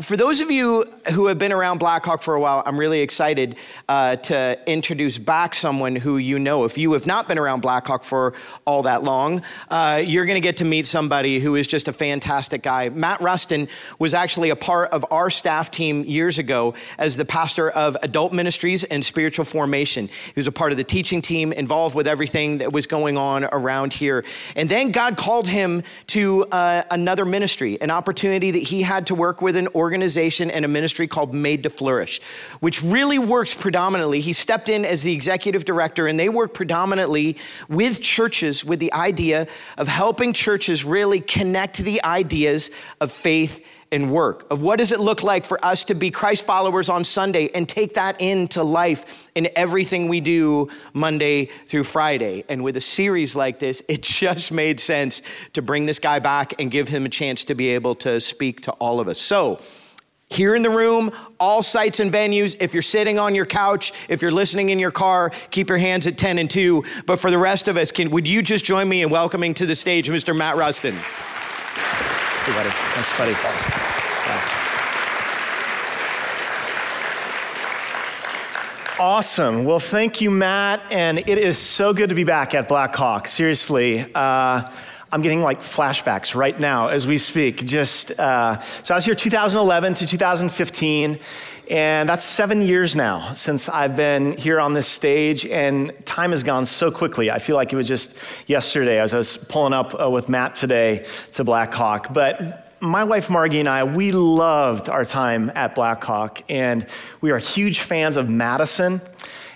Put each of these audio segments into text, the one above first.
for those of you who have been around Blackhawk for a while, I'm really excited uh, to introduce back someone who you know. If you have not been around Blackhawk for all that long, uh, you're going to get to meet somebody who is just a fantastic guy. Matt Rusten was actually a part of our staff team years ago as the pastor of adult ministries and spiritual formation. He was a part of the teaching team, involved with everything that was going on around here. And then God called him to uh, another ministry, an opportunity that he had to work with an organization and a ministry called Made to Flourish, which really works predominantly. He stepped in as the executive director, and they work predominantly with churches with the idea of helping churches really connect the ideas of faith and work of what does it look like for us to be christ followers on sunday and take that into life in everything we do monday through friday and with a series like this it just made sense to bring this guy back and give him a chance to be able to speak to all of us so here in the room, all sites and venues. If you're sitting on your couch, if you're listening in your car, keep your hands at 10 and 2. But for the rest of us, can, would you just join me in welcoming to the stage Mr. Matt Rusten? Hey, buddy. Thanks, buddy. Awesome. Well, thank you, Matt. And it is so good to be back at Blackhawk. Seriously. Uh, I'm getting like flashbacks right now as we speak. Just uh, so I was here 2011 to 2015, and that's seven years now since I've been here on this stage, and time has gone so quickly. I feel like it was just yesterday as I was pulling up uh, with Matt today to Blackhawk. But my wife Margie and I, we loved our time at Blackhawk, and we are huge fans of Madison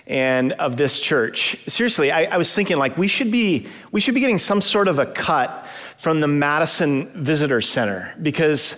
and of this church. Seriously, I, I, was thinking like we should be we should be getting some sort of a cut from the Madison Visitor Center because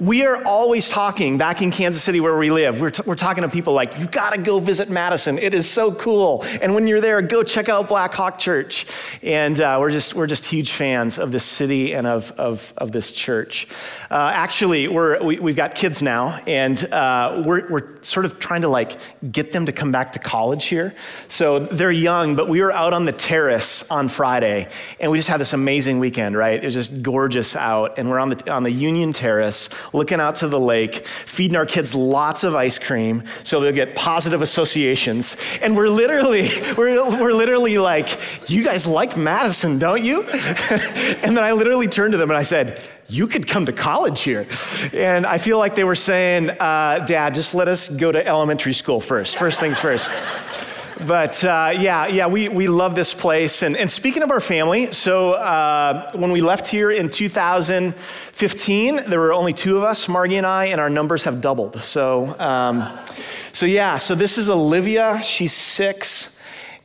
we are always talking back in Kansas City where we live. We're, t- we're talking to people like, you got to go visit Madison. It is so cool. And when you're there, go check out Blackhawk Church. And uh, we're, just, we're just huge fans of this city and of, of, of this church. Uh, actually, we're, we, we have got kids now, and uh, we're, we're sort of trying to like get them to come back to college here. So they're young, but we were out on the terrace on Friday, and we just had this amazing weekend, right? It was just gorgeous out. And we're on the, on the Union Terrace looking out to the lake, feeding our kids lots of ice cream so they'll get positive associations. And we're literally, we're, we're literally like, you guys like Madison, don't you? and then I literally turned to them and I said, you could come to college here. And I feel like they were saying, uh, Dad, just let us go to elementary school first. First things first but uh, yeah, yeah, we, we love this place. And, and speaking of our family, so uh, when we left here in 2015, there were only two of us, Margie and I, and our numbers have doubled. So, um, so yeah, so this is Olivia. She's six,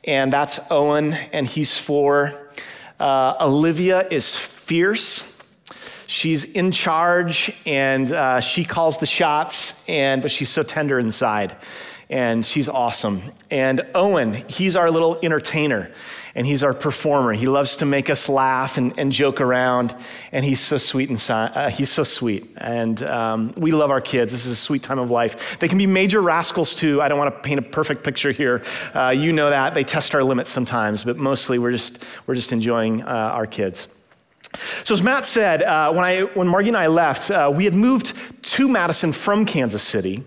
and that's Owen, and he's four. Uh, Olivia is fierce. She's in charge, and uh, she calls the shots, and but she's so tender inside and she's awesome. And Owen, he's our little entertainer and he's our performer. He loves to make us laugh and, and joke around, and he's so sweet and Uh, he's so sweet, and um, we love our kids. This is a sweet time of life. They can be major rascals too. I don't want to paint a perfect picture here. Uh, you know that they test our limits sometimes, but mostly we're just we're just enjoying uh, our kids. So, as Matt said, uh, when, I, when Margie and I left, uh, we had moved to Madison from Kansas City.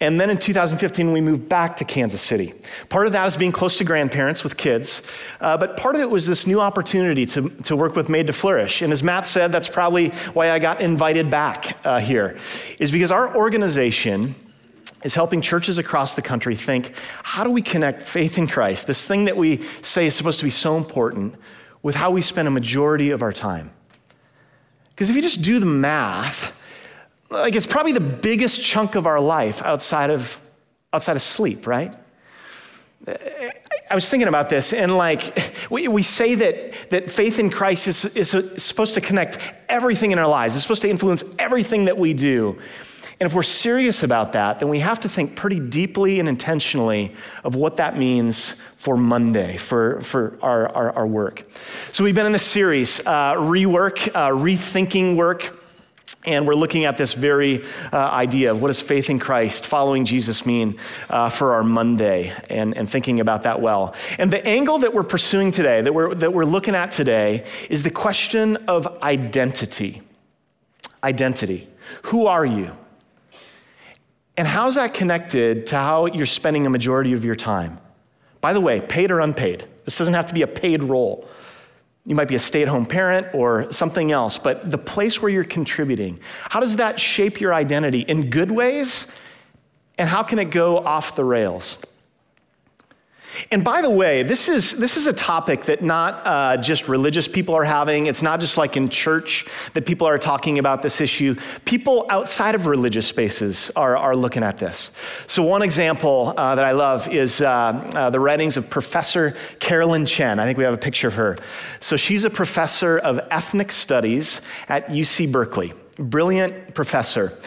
And then in 2015, we moved back to Kansas City. Part of that is being close to grandparents with kids, uh, but part of it was this new opportunity to, to work with Made to Flourish. And as Matt said, that's probably why I got invited back uh, here, is because our organization is helping churches across the country think how do we connect faith in Christ, this thing that we say is supposed to be so important, with how we spend a majority of our time? Because if you just do the math, like it's probably the biggest chunk of our life outside of outside of sleep, right? I was thinking about this, and like we, we say that, that faith in Christ is, is supposed to connect everything in our lives, it's supposed to influence everything that we do. And if we're serious about that, then we have to think pretty deeply and intentionally of what that means for Monday, for, for our, our, our work. So we've been in this series, uh, Rework, uh, Rethinking Work. And we're looking at this very uh, idea of what does faith in Christ, following Jesus mean uh, for our Monday, and, and thinking about that well. And the angle that we're pursuing today, that we're, that we're looking at today, is the question of identity. Identity. Who are you? And how's that connected to how you're spending a majority of your time? By the way, paid or unpaid. This doesn't have to be a paid role. You might be a stay at home parent or something else, but the place where you're contributing, how does that shape your identity in good ways? And how can it go off the rails? And by the way, this is, this is a topic that not uh, just religious people are having. It's not just like in church that people are talking about this issue. People outside of religious spaces are, are looking at this. So, one example uh, that I love is uh, uh the writings of Professor Carolyn Chen. I think we have a picture of her. So, she's a professor of ethnic studies at UC Berkeley, brilliant professor.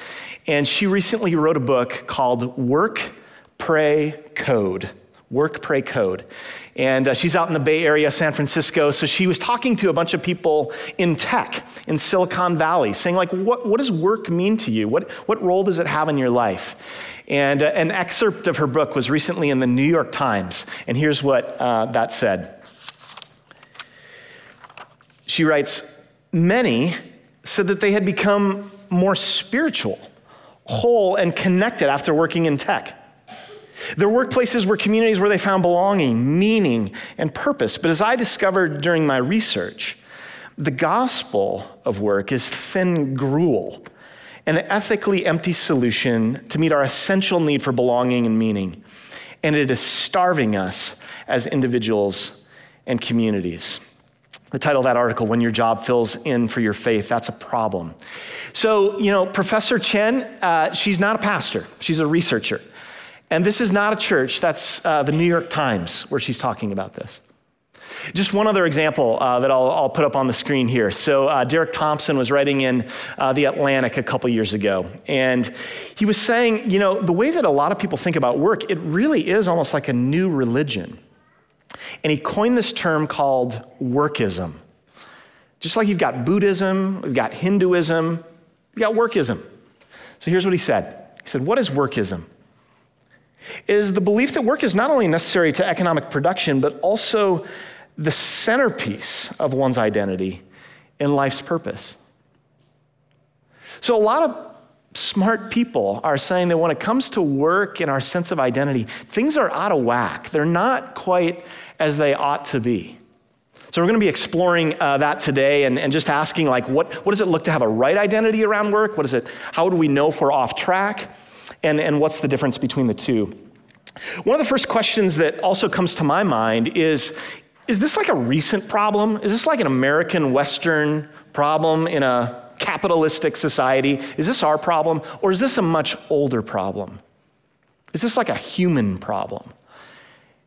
And she recently wrote a book called Work, Pray, Code work, pray, code. And uh, she's out in the Bay Area, San Francisco. So she was talking to a bunch of people in tech in Silicon Valley, saying, like, what, what does work mean to you? What, what role does it have in your life? And uh, an excerpt of her book was recently in the New York Times. And here's what uh, that said She writes, Many said that they had become more spiritual, whole, and connected after working in tech. Their workplaces were communities where they found belonging, meaning, and purpose. But as I discovered during my research, the gospel of work is thin gruel, an ethically empty solution to meet our essential need for belonging and meaning. And it is starving us as individuals and communities. The title of that article, When Your Job Fills in for Your Faith, that's a problem. So, you know, Professor Chen, uh, she's not a pastor, she's a researcher. And this is not a church, that's uh, the New York Times where she's talking about this. Just one other example uh, that I'll, I'll, put up on the screen here. So, uh, Derek Thompson was writing in uh, The Atlantic a couple years ago, and he was saying, you know, the way that a lot of people think about work, it really is almost like a new religion. And he coined this term called workism. Just like you've got Buddhism, you've got Hinduism, you've got workism. So, here's what he said He said, What is workism? Is the belief that work is not only necessary to economic production, but also the centerpiece of one's identity in life's purpose. So, a lot of smart people are saying that when it comes to work and our sense of identity, things are out of whack. They're not quite as they ought to be. So, we're going to be exploring uh, that today and, and just asking, like, what, what does it look to have a right identity around work? What is it? How do we know if we're off track? And, and what's the difference between the two? One of the first questions that also comes to my mind is Is this like a recent problem? Is this like an American Western problem in a capitalistic society? Is this our problem? Or is this a much older problem? Is this like a human problem?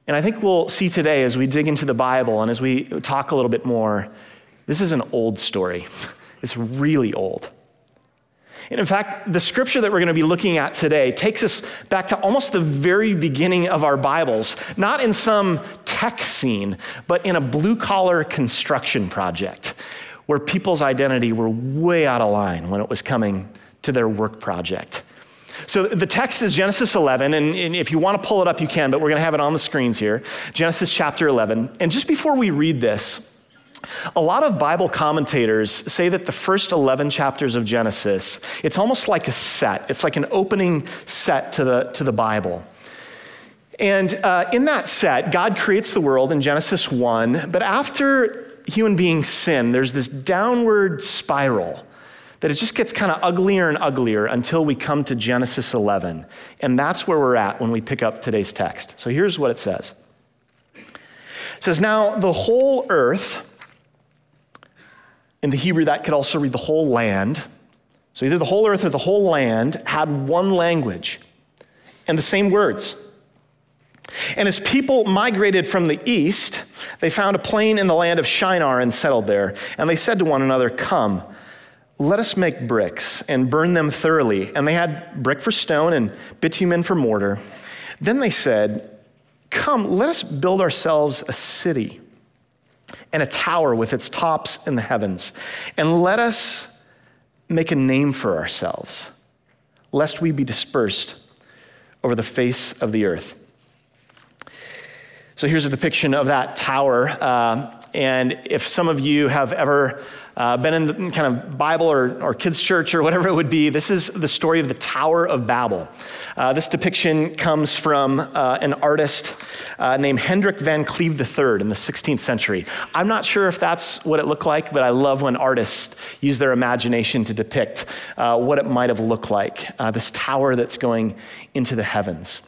And I think we'll see today as we dig into the Bible and as we talk a little bit more, this is an old story. It's really old. And in fact, the scripture that we're going to be looking at today takes us back to almost the very beginning of our Bibles, not in some tech scene, but in a blue collar construction project where people's identity were way out of line when it was coming to their work project. So the text is Genesis 11, and, if you want to pull it up, you can, but we're going to have it on the screens here. Genesis chapter 11. And just before we read this, a lot of Bible commentators say that the first 11 chapters of Genesis, it's almost like a set. It's like an opening set to the, to the Bible. And uh, in that set, God creates the world in Genesis 1, but after human beings sin, there's this downward spiral that it just gets kind of uglier and uglier until we come to Genesis 11. And that's where we're at when we pick up today's text. So here's what it says It says, Now the whole earth, in the Hebrew, that could also read the whole land. So either the whole earth or the whole land had one language and the same words. And as people migrated from the east, they found a plain in the land of Shinar and settled there. And they said to one another, Come, let us make bricks and burn them thoroughly. And they had brick for stone and bitumen for mortar. Then they said, Come, let us build ourselves a city and a tower with its tops in the heavens. And let us make a name for ourselves, lest we be dispersed over the face of the earth. So here's a depiction of that tower. Uh, and if some of you have ever uh, been in the kind of Bible or, or kids' church or whatever it would be, this is the story of the Tower of Babel. Uh, this depiction comes from uh, an artist uh, named Hendrik van Cleve III in the 16th century. I'm not sure if that's what it looked like, but I love when artists use their imagination to depict uh, what it might have looked like uh, this tower that's going into the heavens.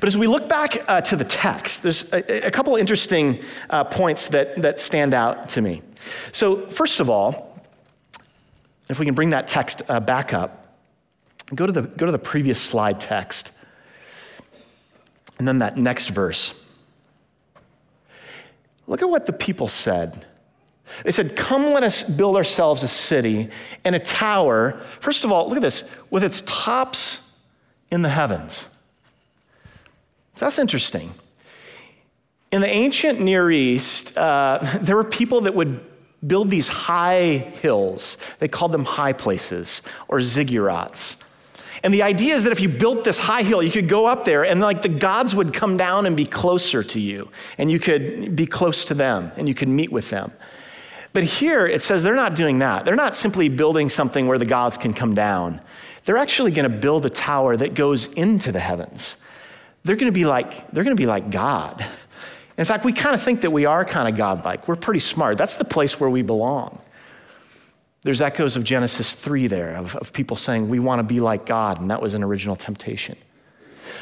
But as we look back uh, to the text, there's a, a couple interesting uh, points that, that stand out to me. So, first of all, if we can bring that text uh, back up, go to, the, go to the previous slide text, and then that next verse. Look at what the people said. They said, Come, let us build ourselves a city and a tower. First of all, look at this, with its tops in the heavens. That's interesting. In the ancient Near East, uh, there were people that would build these high hills. They called them high places or ziggurats. And the idea is that if you built this high hill, you could go up there and like the gods would come down and be closer to you, and you could be close to them and you could meet with them. But here it says they're not doing that. They're not simply building something where the gods can come down. They're actually going to build a tower that goes into the heavens they're going to be like they're going to be like God. In fact, we kind of think that we are kind of godlike. We're pretty smart. That's the place where we belong. There's echoes of Genesis 3 there, of, of people saying, We want to be like God, and that was an original temptation.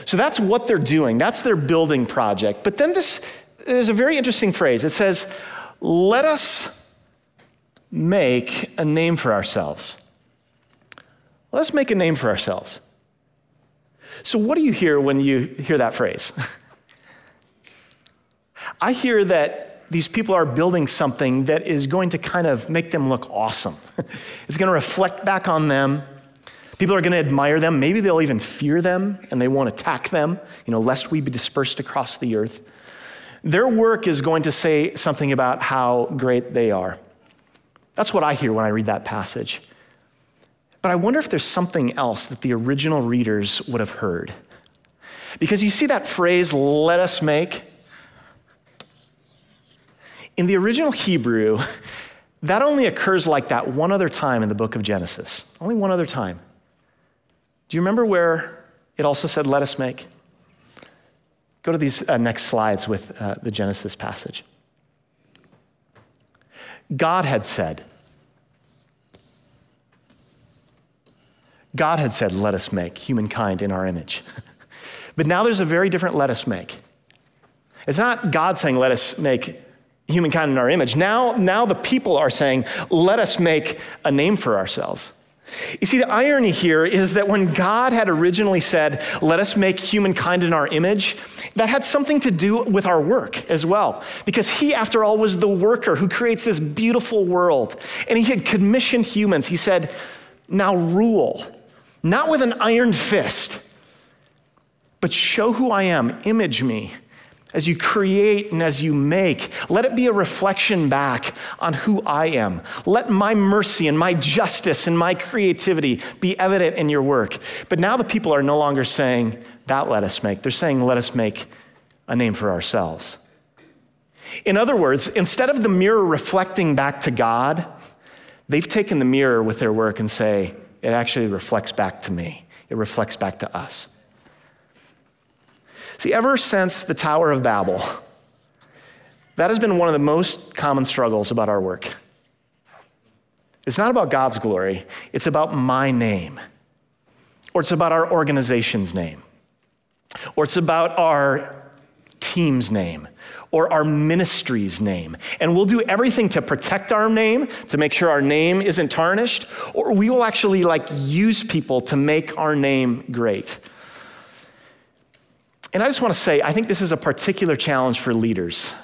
So that's what they're doing. That's their building project. But then this there's a very interesting phrase. It says, Let us make a name for ourselves. Let's make a name for ourselves. So, what do you hear when you hear that phrase? I hear that these people are building something that is going to kind of make them look awesome. it's going to reflect back on them. People are going to admire them. Maybe they'll even fear them and they won't attack them, you know, lest we be dispersed across the earth. Their work is going to say something about how great they are. That's what I hear when I read that passage. But I wonder if there's something else that the original readers would have heard. Because you see that phrase, let us make? In the original Hebrew, that only occurs like that one other time in the book of Genesis. Only one other time. Do you remember where it also said, let us make? Go to these uh, next slides with uh, the Genesis passage. God had said, God had said, Let us make humankind in our image. but now there's a very different let us make. It's not God saying, Let us make humankind in our image. Now, now the people are saying, Let us make a name for ourselves. You see, the irony here is that when God had originally said, Let us make humankind in our image, that had something to do with our work as well. Because He, after all, was the worker who creates this beautiful world. And He had commissioned humans. He said, Now rule not with an iron fist, but show who I am, image me as you create and as you make. Let it be a reflection back on who I am. Let my mercy and my justice and my creativity be evident in your work. But now the people are no longer saying, that let us make. They're saying, let us make a name for ourselves. In other words, instead of the mirror reflecting back to God, they've taken the mirror with their work and say, it actually reflects back to me, it reflects back to us. See, ever since the Tower of Babel, that has been one of the most common struggles about our work. It's not about God's glory, it's about my name, or it's about our organization's name, or it's about our team's name, or our ministry's name. And we'll do everything to protect our name, to make sure our name isn't tarnished, or we will actually like use people to make our name great. And I just want to say, I think this is a particular challenge for leaders.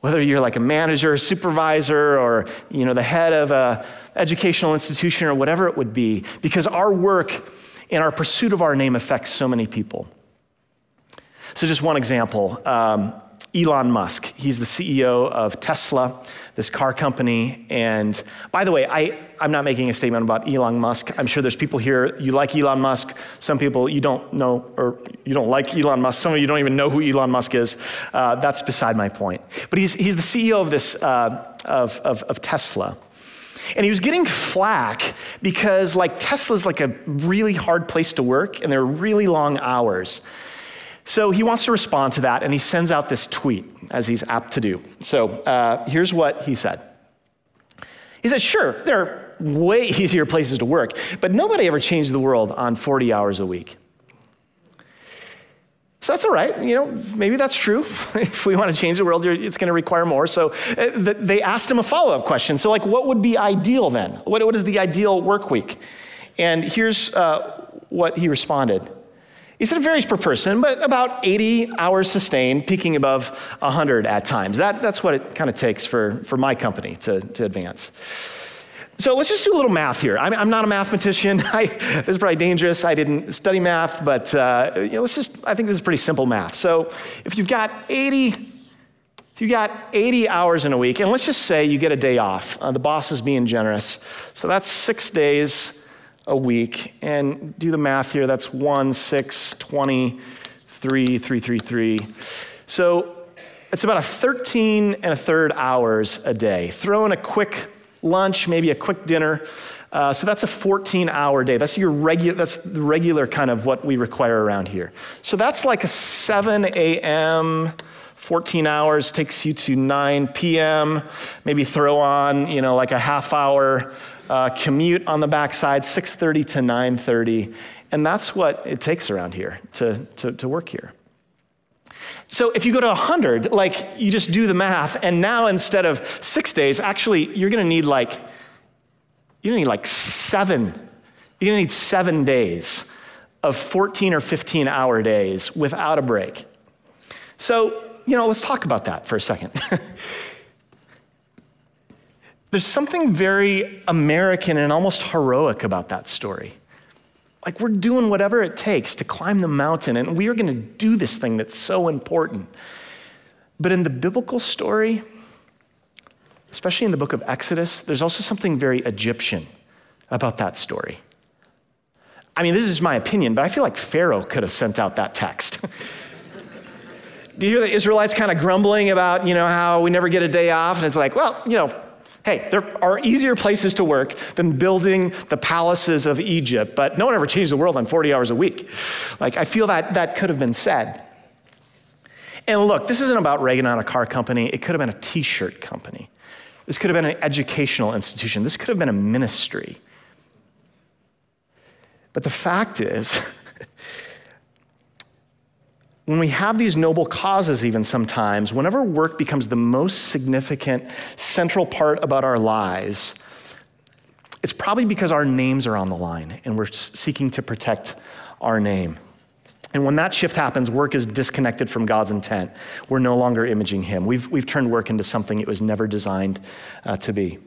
Whether you're like a manager, supervisor, or you know, the head of an educational institution or whatever it would be, because our work and our pursuit of our name affects so many people. So, just one example. Um, Elon Musk. He's the CEO of Tesla, this car company. And by the way, I, I'm not making a statement about Elon Musk. I'm sure there's people here, you like Elon Musk. Some people you don't know, or you don't like Elon Musk. Some of you don't even know who Elon Musk is. Uh, that's beside my point. But he's, he's the CEO of this, uh, of, of, of Tesla. And he was getting flack because, like, Tesla's like a really hard place to work and there are really long hours. So he wants to respond to that and he sends out this tweet, as he's apt to do. So uh, here's what he said He said, Sure, there are way easier places to work, but nobody ever changed the world on 40 hours a week. So that's all right. You know, maybe that's true. if we want to change the world, it's going to require more. So uh, they asked him a follow up question. So, like, what would be ideal then? What, what is the ideal work week? And here's uh, what he responded. He said it varies per person, but about 80 hours sustained, peaking above 100 at times. That, that's what it kind of takes for, for my company to, to advance. So let's just do a little math here. I'm, I'm not a mathematician. I, this is probably dangerous. I didn't study math, but uh, you know, let's just, I think this is pretty simple math. So if you've got 80, if you got 80 hours in a week, and let's just say you get a day off, uh, the boss is being generous. So that's six days a week. And do the math here. That's 1, 6, 20, 3, 3, 3, 3. So it's about a 13 and a third hours a day. Throw in a quick lunch, maybe a quick dinner. Uh, so that's a 14 hour day. That's your regular, that's the regular kind of what we require around here. So that's like a 7 a.m., 14 hours takes you to 9 p.m. Maybe throw on, you know, like a half hour uh, commute on the backside, 6.30 to 9.30. And that's what it takes around here to, to, to work here. So if you go to 100, like you just do the math, and now instead of six days, actually, you're gonna need like, you're gonna need like seven, you're gonna need seven days of 14 or 15 hour days without a break. So, you know, let's talk about that for a second. There's something very American and almost heroic about that story. Like we're doing whatever it takes to climb the mountain, and we are going to do this thing that's so important. But in the biblical story, especially in the book of Exodus, there's also something very Egyptian about that story. I mean, this is my opinion, but I feel like Pharaoh could have sent out that text. Do you hear the Israelites kind of grumbling about, you know, how we never get a day off? And it's like, well, you know, Hey, there are easier places to work than building the palaces of Egypt, but no one ever changed the world on 40 hours a week. Like, I feel that that could have been said. And look, this isn't about Reagan on a car company. It could have been a t shirt company. This could have been an educational institution. This could have been a ministry. But the fact is, when we have these noble causes, even sometimes, whenever work becomes the most significant, central part about our lives, it's probably because our names are on the line and we're seeking to protect our name. And when that shift happens, work is disconnected from God's intent. We're no longer imaging Him. We've, we've turned work into something it was never designed uh, to be.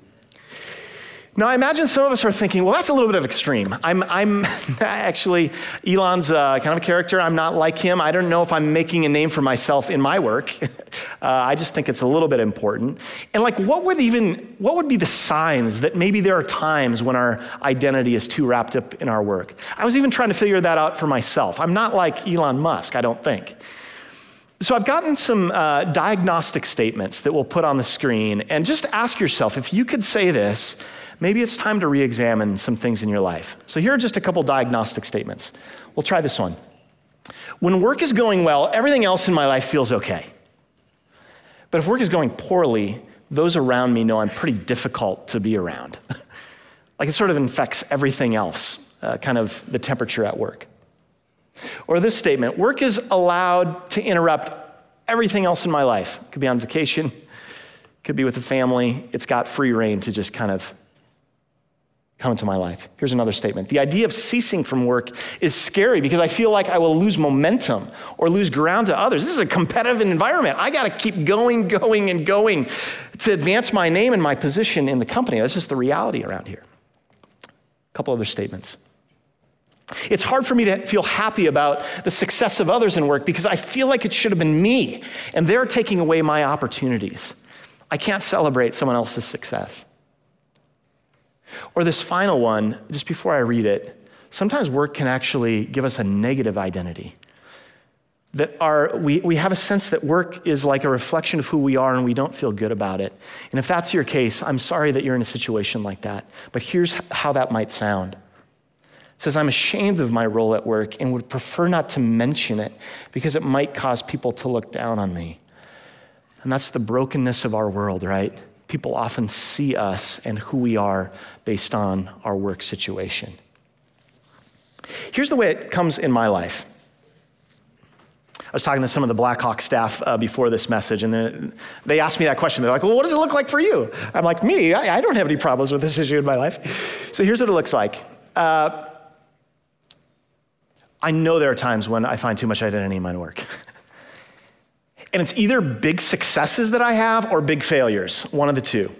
Now, I imagine some of us are thinking, well, that's a little bit of extreme. I'm, I'm actually, Elon's uh, kind of a character. I'm not like him. I don't know if I'm making a name for myself in my work. uh, I just think it's a little bit important. And like, what would even, what would be the signs that maybe there are times when our identity is too wrapped up in our work? I was even trying to figure that out for myself. I'm not like Elon Musk, I don't think. So I've gotten some uh, diagnostic statements that we'll put on the screen. And just ask yourself if you could say this, maybe it's time to re examine some things in your life. So here are just a couple diagnostic statements. We'll try this one. When work is going well, everything else in my life feels okay. But if work is going poorly, those around me know I'm pretty difficult to be around. like it sort of infects everything else, uh, kind of the temperature at work. Or this statement work is allowed to interrupt everything else in my life. It could be on vacation, could be with the family. It's got free reign to just kind of come into my life. Here's another statement. The idea of ceasing from work is scary because I feel like I will lose momentum or lose ground to others. This is a competitive environment. I got to keep going, going, and going to advance my name and my position in the company. That's just the reality around here. A couple other statements. It's hard for me to feel happy about the success of others in work because I feel like it should have been me, and they're taking away my opportunities. I can't celebrate someone else's success. Or this final one, just before I read it, sometimes work can actually give us a negative identity. that our, we, we have a sense that work is like a reflection of who we are and we don't feel good about it. And if that's your case, I'm sorry that you're in a situation like that. But here's how that might sound. Says, I'm ashamed of my role at work and would prefer not to mention it because it might cause people to look down on me. And that's the brokenness of our world, right? People often see us and who we are based on our work situation. Here's the way it comes in my life. I was talking to some of the Blackhawk staff uh, before this message, and they asked me that question. They're like, Well, what does it look like for you? I'm like, Me, I, I don't have any problems with this issue in my life. So here's what it looks like. Uh, I know there are times when I find too much identity in my work. and it's either big successes that I have or big failures, one of the two.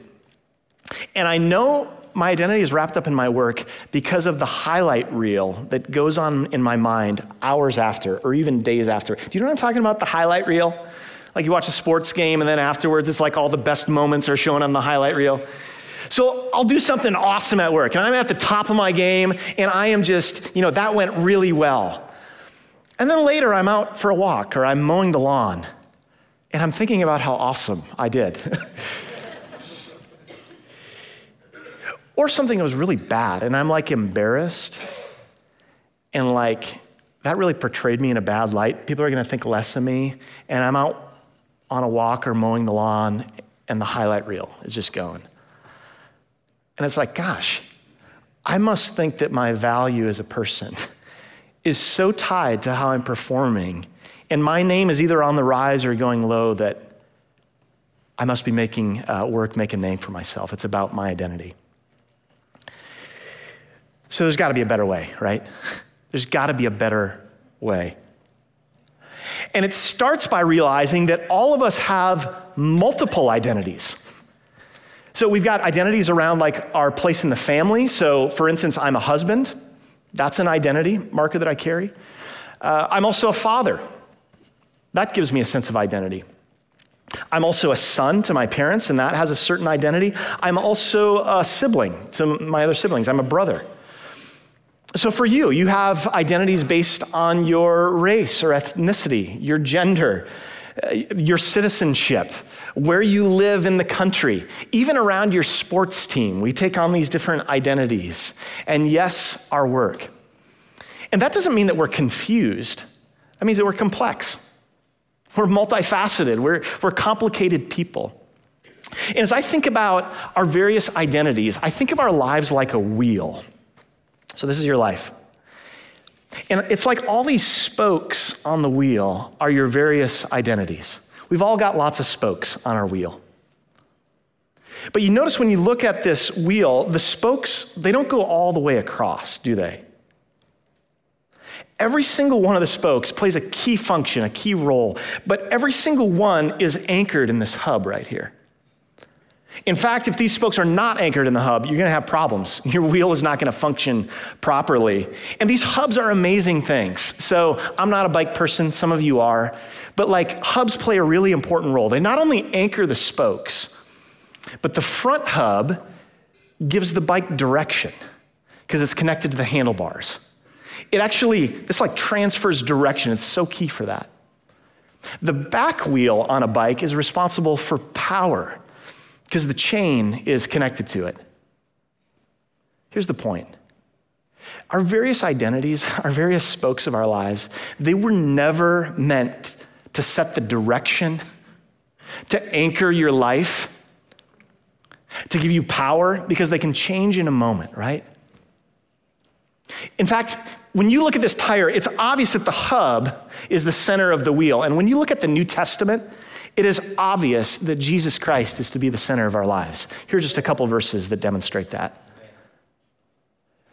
And I know my identity is wrapped up in my work because of the highlight reel that goes on in my mind hours after or even days after. Do you know what I'm talking about? The highlight reel? Like you watch a sports game and then afterwards it's like all the best moments are shown on the highlight reel. So I'll do something awesome at work and I'm at the top of my game and I am just, you know, that went really well. And then later I'm out for a walk or I'm mowing the lawn and I'm thinking about how awesome I did. or something that was really bad, and I'm like embarrassed, and like that really portrayed me in a bad light. People are gonna think less of me, and I'm out on a walk or mowing the lawn, and the highlight reel is just going. And it's like, gosh, I must think that my value as a person is so tied to how I'm performing, and my name is either on the rise or going low that I must be making uh, work, make a name for myself. It's about my identity. So there's got to be a better way, right? There's got to be a better way. And it starts by realizing that all of us have multiple identities. So we've got identities around like our place in the family. So, for instance, I'm a husband. That's an identity marker that I carry. Uh, I'm also a father. That gives me a sense of identity. I'm also a son to my parents, and that has a certain identity. I'm also a sibling to my other siblings. I'm a brother. So, for you, you have identities based on your race or ethnicity, your gender, Uh, your citizenship, where you live in the country, even around your sports team. We take on these different identities. And yes, our work. And that doesn't mean that we're confused, that means that we're complex. We're multifaceted, we're, we're complicated people. And as I think about our various identities, I think of our lives like a wheel. So, this is your life. And it's like all these spokes on the wheel are your various identities. We've all got lots of spokes on our wheel. But you notice when you look at this wheel, the spokes, they don't go all the way across, do they? Every single one of the spokes plays a key function, a key role, but every single one is anchored in this hub right here. In fact, if these spokes are not anchored in the hub, you're going to have problems. Your wheel is not going to function properly. And these hubs are amazing things. So I'm not a bike person, some of you are, but like hubs play a really important role. They not only anchor the spokes, but the front hub gives the bike direction because it's connected to the handlebars. It actually, this like transfers direction. It's so key for that. The back wheel on a bike is responsible for power because the chain is connected to it. Here's the point our various identities, our various spokes of our lives, they were never meant to set the direction, to anchor your life, to give you power, because they can change in a moment, right? In fact, when you look at this tire, it's obvious that the hub is the center of the wheel. And when you look at the New Testament, it is obvious that Jesus Christ is to be the center of our lives. Here are just a couple verses that demonstrate that.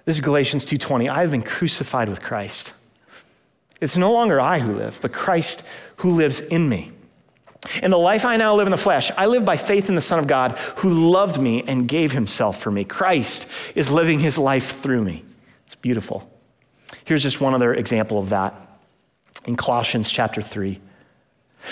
This is Galatians 2:20. I have been crucified with Christ. It's no longer I who live, but Christ who lives in me. In the life I now live in the flesh, I live by faith in the Son of God who loved me and gave himself for me. Christ is living his life through me. It's beautiful. Here's just one other example of that in Colossians chapter 3.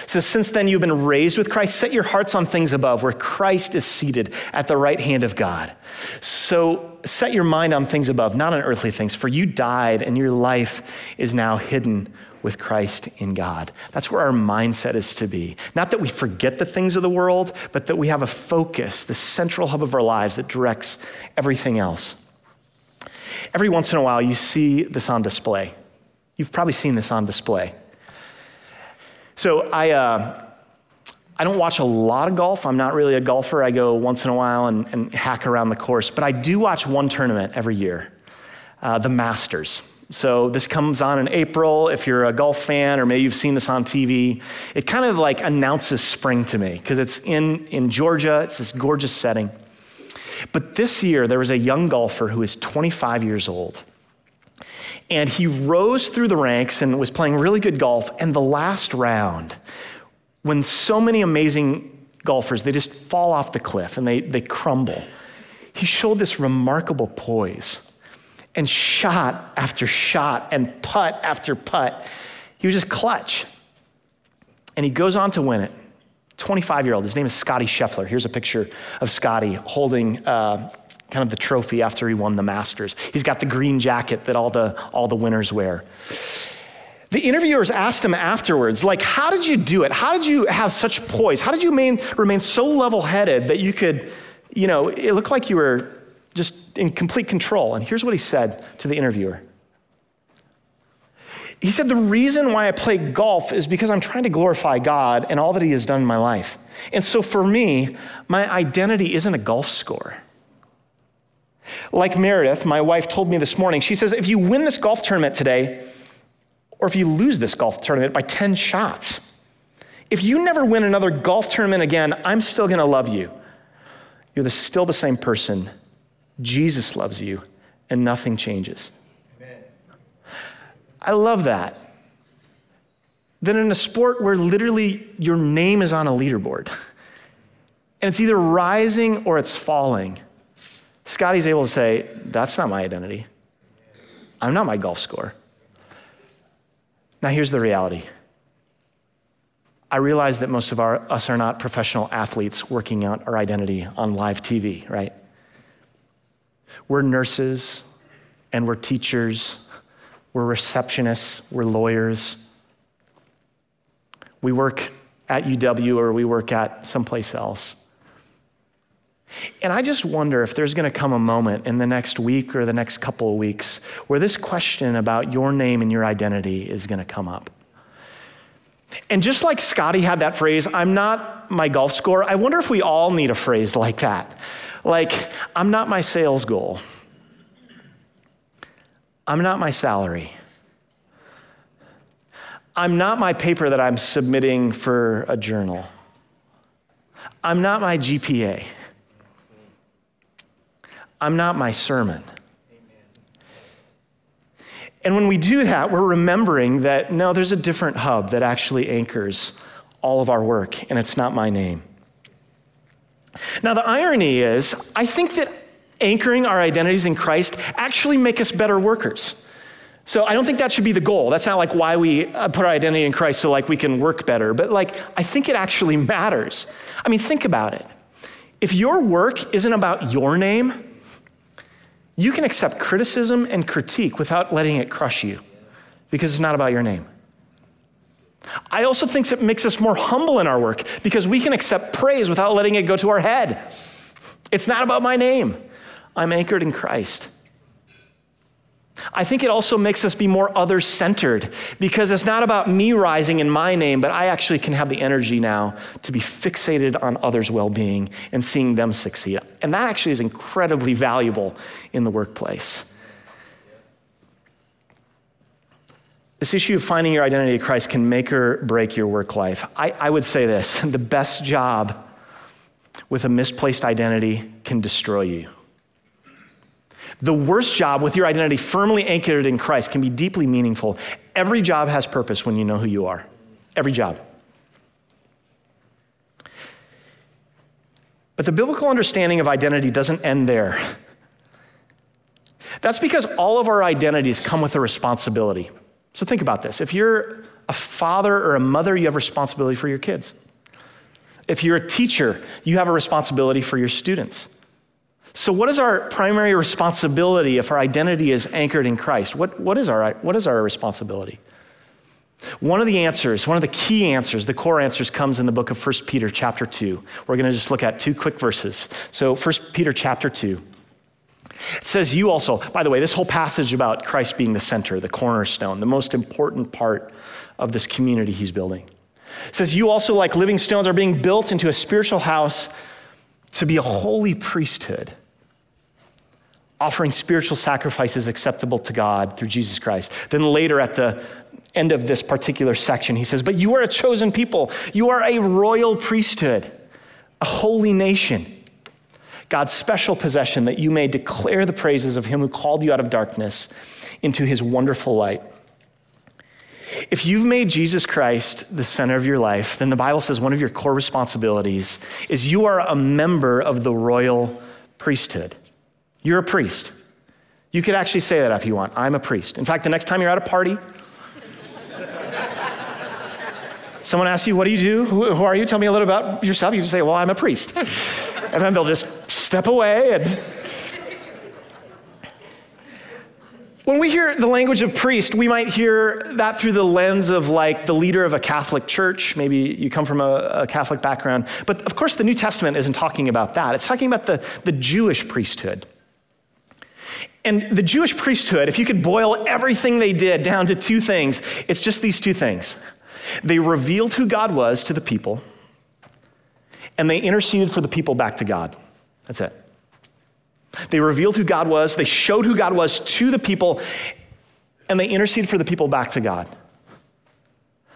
Says, Since then you've been raised with Christ, set your hearts on things above, where Christ is seated at the right hand of God. So set your mind on things above, not on earthly things, for you died and your life is now hidden with Christ in God. That's where our mindset is to be. Not that we forget the things of the world, but that we have a focus, the central hub of our lives that directs everything else. Every once in a while, you see this on display. You've probably seen this on display. So I, uh, I don't watch a lot of golf. I'm not really a golfer. I go once in a while and, and hack around the course. But I do watch one tournament every year uh, the Masters. So this comes on in April. If you're a golf fan, or maybe you've seen this on TV, it kind of like announces spring to me because it's in, in Georgia. It's this gorgeous setting. But this year, there was a young golfer who is 25 years old. And he rose through the ranks and was playing really good golf. And the last round, when so many amazing golfers, they just fall off the cliff and they, they crumble, he showed this remarkable poise and shot after shot and putt after putt. He was just clutch. And he goes on to win it. 25 year old. His name is Scottie Scheffler. Here's a picture of Scottie holding uh, kind of the trophy after he won the Masters. He's got the green jacket that all the, all the winners wear. The interviewers asked him afterwards, like, how did you do it? How did you have such poise? How did you remain, remain so level headed that you could, you know, it looked like you were just in complete control? And here's what he said to the interviewer he said, The reason why I play golf is because I'm trying to glorify God and all that He has done in my life. And so for me, my identity isn't a golf score. Like Meredith, my wife told me this morning, she says, if you win this golf tournament today, or if you lose this golf tournament by 10 shots, if you never win another golf tournament again, I'm still gonna love you. You're the, still the same person. Jesus loves you, and nothing changes. Amen. I love that. Then in a sport where literally your name is on a leaderboard and it's either rising or it's falling, Scottie's able to say, That's not my identity. I'm not my golf score. Now, here's the reality. I realize that most of our, us are not professional athletes working out our identity on live TV, right? We're nurses and we're teachers we're receptionists, we're lawyers. We work at UW or we work at someplace else. And I just wonder if there's going to come a moment in the next week or the next couple of weeks where this question about your name and your identity is going to come up. And just like Scottie had that phrase, I'm not my golf score, I wonder if we all need a phrase like that. Like, I'm not my sales goal. I'm not my salary. I'm not my paper that I'm submitting for a journal. I'm not my GPA. I'm not my sermon. And when we do that, we're remembering that no, there's a different hub that actually anchors all of our work, and it's not my name. Now, the irony is, I think that anchoring our identities in Christ actually make us better workers. So I don't think that should be the goal. That's not like why we uh, put our identity in Christ so like we can work better, but like I think it actually matters. I mean, think about it. If your work isn't about your name, you can accept criticism and critique without letting it crush you because it's not about your name. I also think it makes us more humble in our work because we can accept praise without letting it go to our head. It's not about my name. I'm anchored in Christ. I think it also makes us be more other centered because it's not about me rising in my name, but I actually can have the energy now to be fixated on others' well being and seeing them succeed. And that actually is incredibly valuable in the workplace. This issue of finding your identity in Christ can make or break your work life. I, I would say this the best job with a misplaced identity can destroy you. The worst job with your identity firmly anchored in Christ can be deeply meaningful. Every job has purpose when you know who you are. Every job. But the biblical understanding of identity doesn't end there. That's because all of our identities come with a responsibility. So think about this. If you're a father or a mother, you have responsibility for your kids. If you're a teacher, you have a responsibility for your students. So, what is our primary responsibility if our identity is anchored in Christ? What, what, is, our, what is our responsibility? One of the answers, one of the key answers, the core answers comes in the book of 1 Peter chapter 2. We're going to just look at two quick verses. So 1 Peter chapter 2. It says you also, by the way, this whole passage about Christ being the center, the cornerstone, the most important part of this community he's building. It says you also like living stones are being built into a spiritual house to be a holy priesthood offering spiritual sacrifices acceptable to God through Jesus Christ. Then later at the end of this particular section, he says, But you are a chosen people, you are a royal priesthood, a holy nation. God's special possession, that you may declare the praises of him who called you out of darkness into his wonderful light. If you've made Jesus Christ the center of your life, then the Bible says one of your core responsibilities is you are a member of the royal priesthood. You're a priest. You could actually say that if you want. I'm a priest. In fact, the next time you're at a party, someone asks you, What do you do? Who, who, are you? Tell me a little about yourself. You just say, Well, I'm a priest. and then they'll just step away. And when we hear the language of priest, we might hear that through the lens of like the leader of a Catholic church. Maybe you come from a, a Catholic background. But of course, the New Testament isn't talking about that, it's talking about the, the Jewish priesthood. And the Jewish priesthood, if you could boil everything they did down to two things, it's just these two things. They revealed who God was to the people, and they interceded for the people back to God. That's it. They revealed who God was, they showed who God was to the people, and they interceded for the people back to God.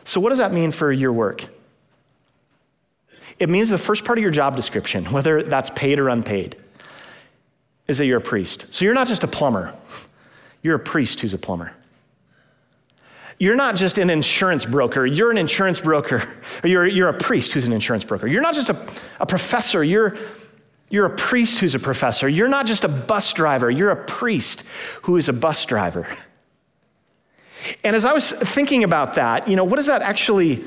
So, what does that mean for your work? It means the first part of your job description, whether that's paid or unpaid, is that you're a priest. So, you're not just a plumber, you're a priest who's a plumber. You're not just an insurance broker, you're an insurance broker. Or you're, you're a priest who's an insurance broker. You're not just a, a professor, you're, you're a priest who's a professor. You're not just a bus driver, you're a priest who is a bus driver. And as I was thinking about that, you know, what does that actually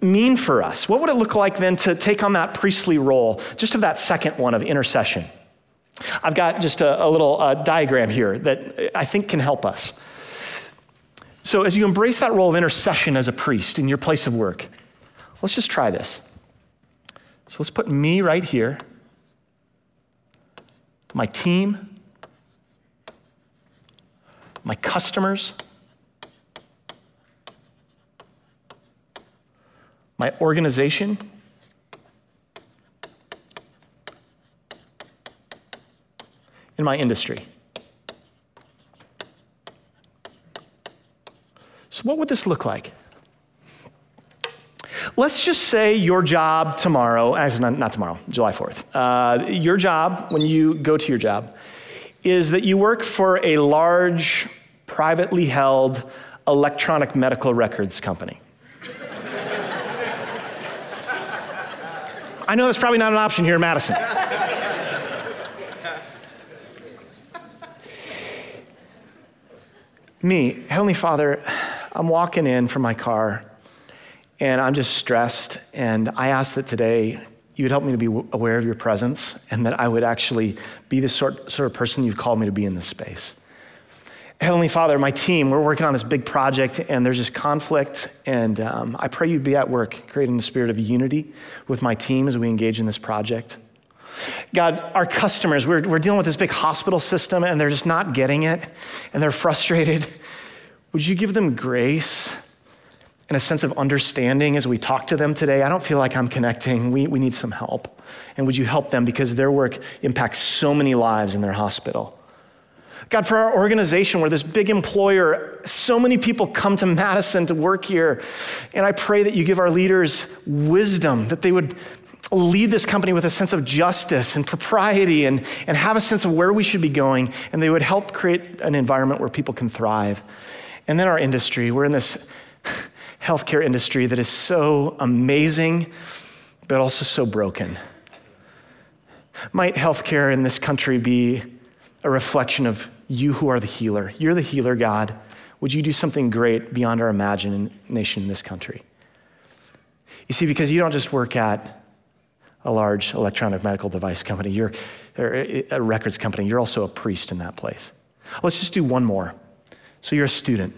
mean for us? What would it look like then to take on that priestly role, just of that second one of intercession? I've got just a, a little uh, diagram here that I think can help us. So, as you embrace that role of intercession as a priest in your place of work, let's just try this. So, let's put me right here, my team, my customers, my organization. In my industry. So, what would this look like? Let's just say your job tomorrow, as not, not tomorrow, July 4th, uh, your job, when you go to your job, is that you work for a large, privately held electronic medical records company. I know that's probably not an option here in Madison. Me, Heavenly Father, I'm walking in from my car and I'm just stressed. And I ask that today you would help me to be aware of your presence and that I would actually be the sort, sort of person you've called me to be in this space. Heavenly Father, my team, we're working on this big project and there's just conflict. And um, I pray you'd be at work creating a spirit of unity with my team as we engage in this project. God, our customers, we're, we're dealing with this big hospital system and they're just not getting it and they're frustrated. Would you give them grace and a sense of understanding as we talk to them today? I don't feel like I'm connecting. We, we need some help. And would you help them because their work impacts so many lives in their hospital? God, for our organization, we're this big employer. So many people come to Madison to work here. And I pray that you give our leaders wisdom, that they would lead this company with a sense of justice and propriety and, and have a sense of where we should be going. And they would help create an environment where people can thrive. And then our industry, we're in this healthcare industry that is so amazing, but also so broken. Might healthcare in this country be a reflection of you who are the healer? You're the healer, God. would you do something great beyond our imagination in this country? You see, because you don't just work at a large electronic medical device company, you're a records company, you're also a priest in that place. Let's just do one more. So you're a student,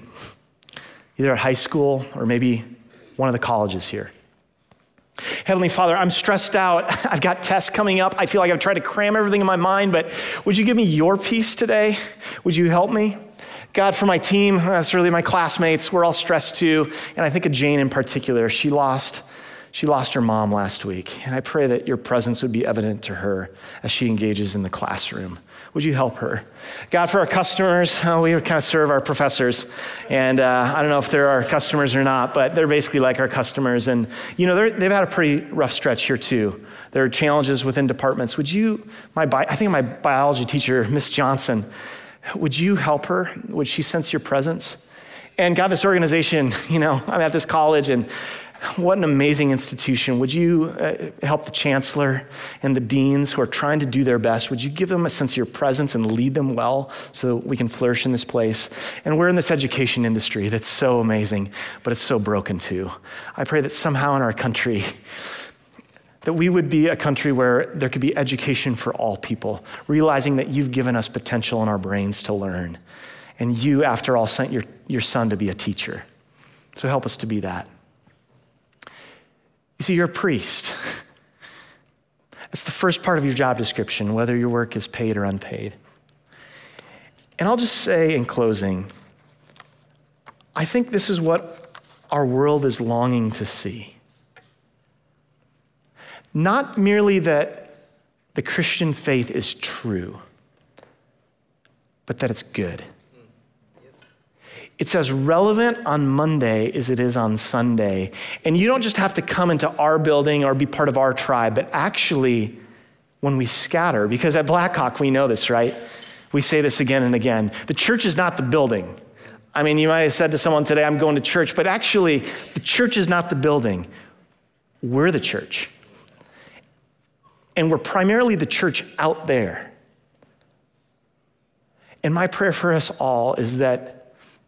either at high school or maybe one of the colleges here. Heavenly Father, I'm stressed out. I've got tests coming up. I feel like I've tried to cram everything in my mind, but would you give me your peace today? Would you help me? God, for my team, that's really my classmates. We're all stressed too. And I think of Jane in particular. She lost she lost her mom last week, and I pray that your presence would be evident to her as she engages in the classroom. Would you help her? God, for our customers, uh, we kind of serve our professors, and uh, I don't know if they're our customers or not, but they're basically like our customers. And, you know, they've had a pretty rough stretch here, too. There are challenges within departments. Would you, my bi- I think my biology teacher, Miss Johnson, would you help her? Would she sense your presence? And God, this organization, you know, I'm at this college and what an amazing institution. Would you uh, help the chancellor and the deans who are trying to do their best? Would you give them a sense of your presence and lead them well so we can flourish in this place? And we're in this education industry that's so amazing, but it's so broken too. I pray that somehow in our country, that we would be a country where there could be education for all people, realizing that you've given us potential in our brains to learn. And you, after all, sent your, your son to be a teacher. So help us to be that. You see, you're a priest. That's the first part of your job description, whether your work is paid or unpaid. And I'll just say in closing, I think this is what our world is longing to see. Not merely that the Christian faith is true, but that it's good. It's as relevant on Monday as it is on Sunday. And you don't just have to come into our building or be part of our tribe, but actually, when we scatter, because at Blackhawk we know this, right? We say this again and again. The church is not the building. I mean, you might have said to someone today, I'm going to church, but actually, the church is not the building. We're the church. And we're primarily the church out there. And my prayer for us all is that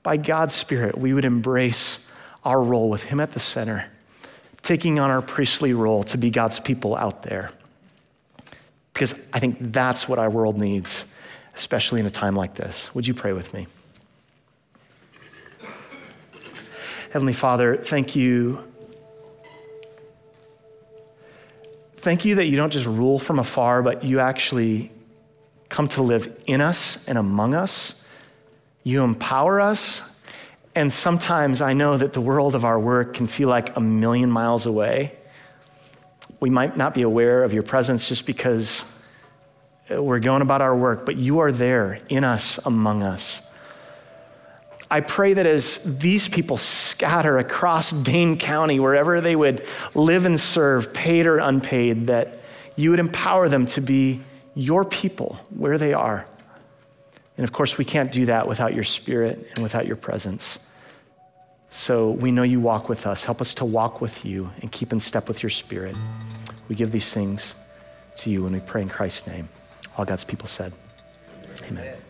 by God's Spirit, we would embrace our role with Him at the center, taking on our priestly role to be God's people out there. Because I think that's what our world needs, especially in a time like this. Would you pray with me? Heavenly Father, thank you. Thank you that you don't just rule from afar, but you actually come to live in us and among us. You empower us. And sometimes I know that the world of our work can feel like a million miles away. We might not be aware of your presence just because uh, we're going about our work, but you are there in us, among us. I pray that as these people scatter across Dane County, wherever they would live and serve, paid or unpaid, that you would empower them to be your people where they are. And of course, we can't do that without your spirit and without your presence. So we know you walk with us. Help us to walk with you and keep in step with your spirit. We give these things to you and we pray in Christ's name. All God's people said, Amen. Amen.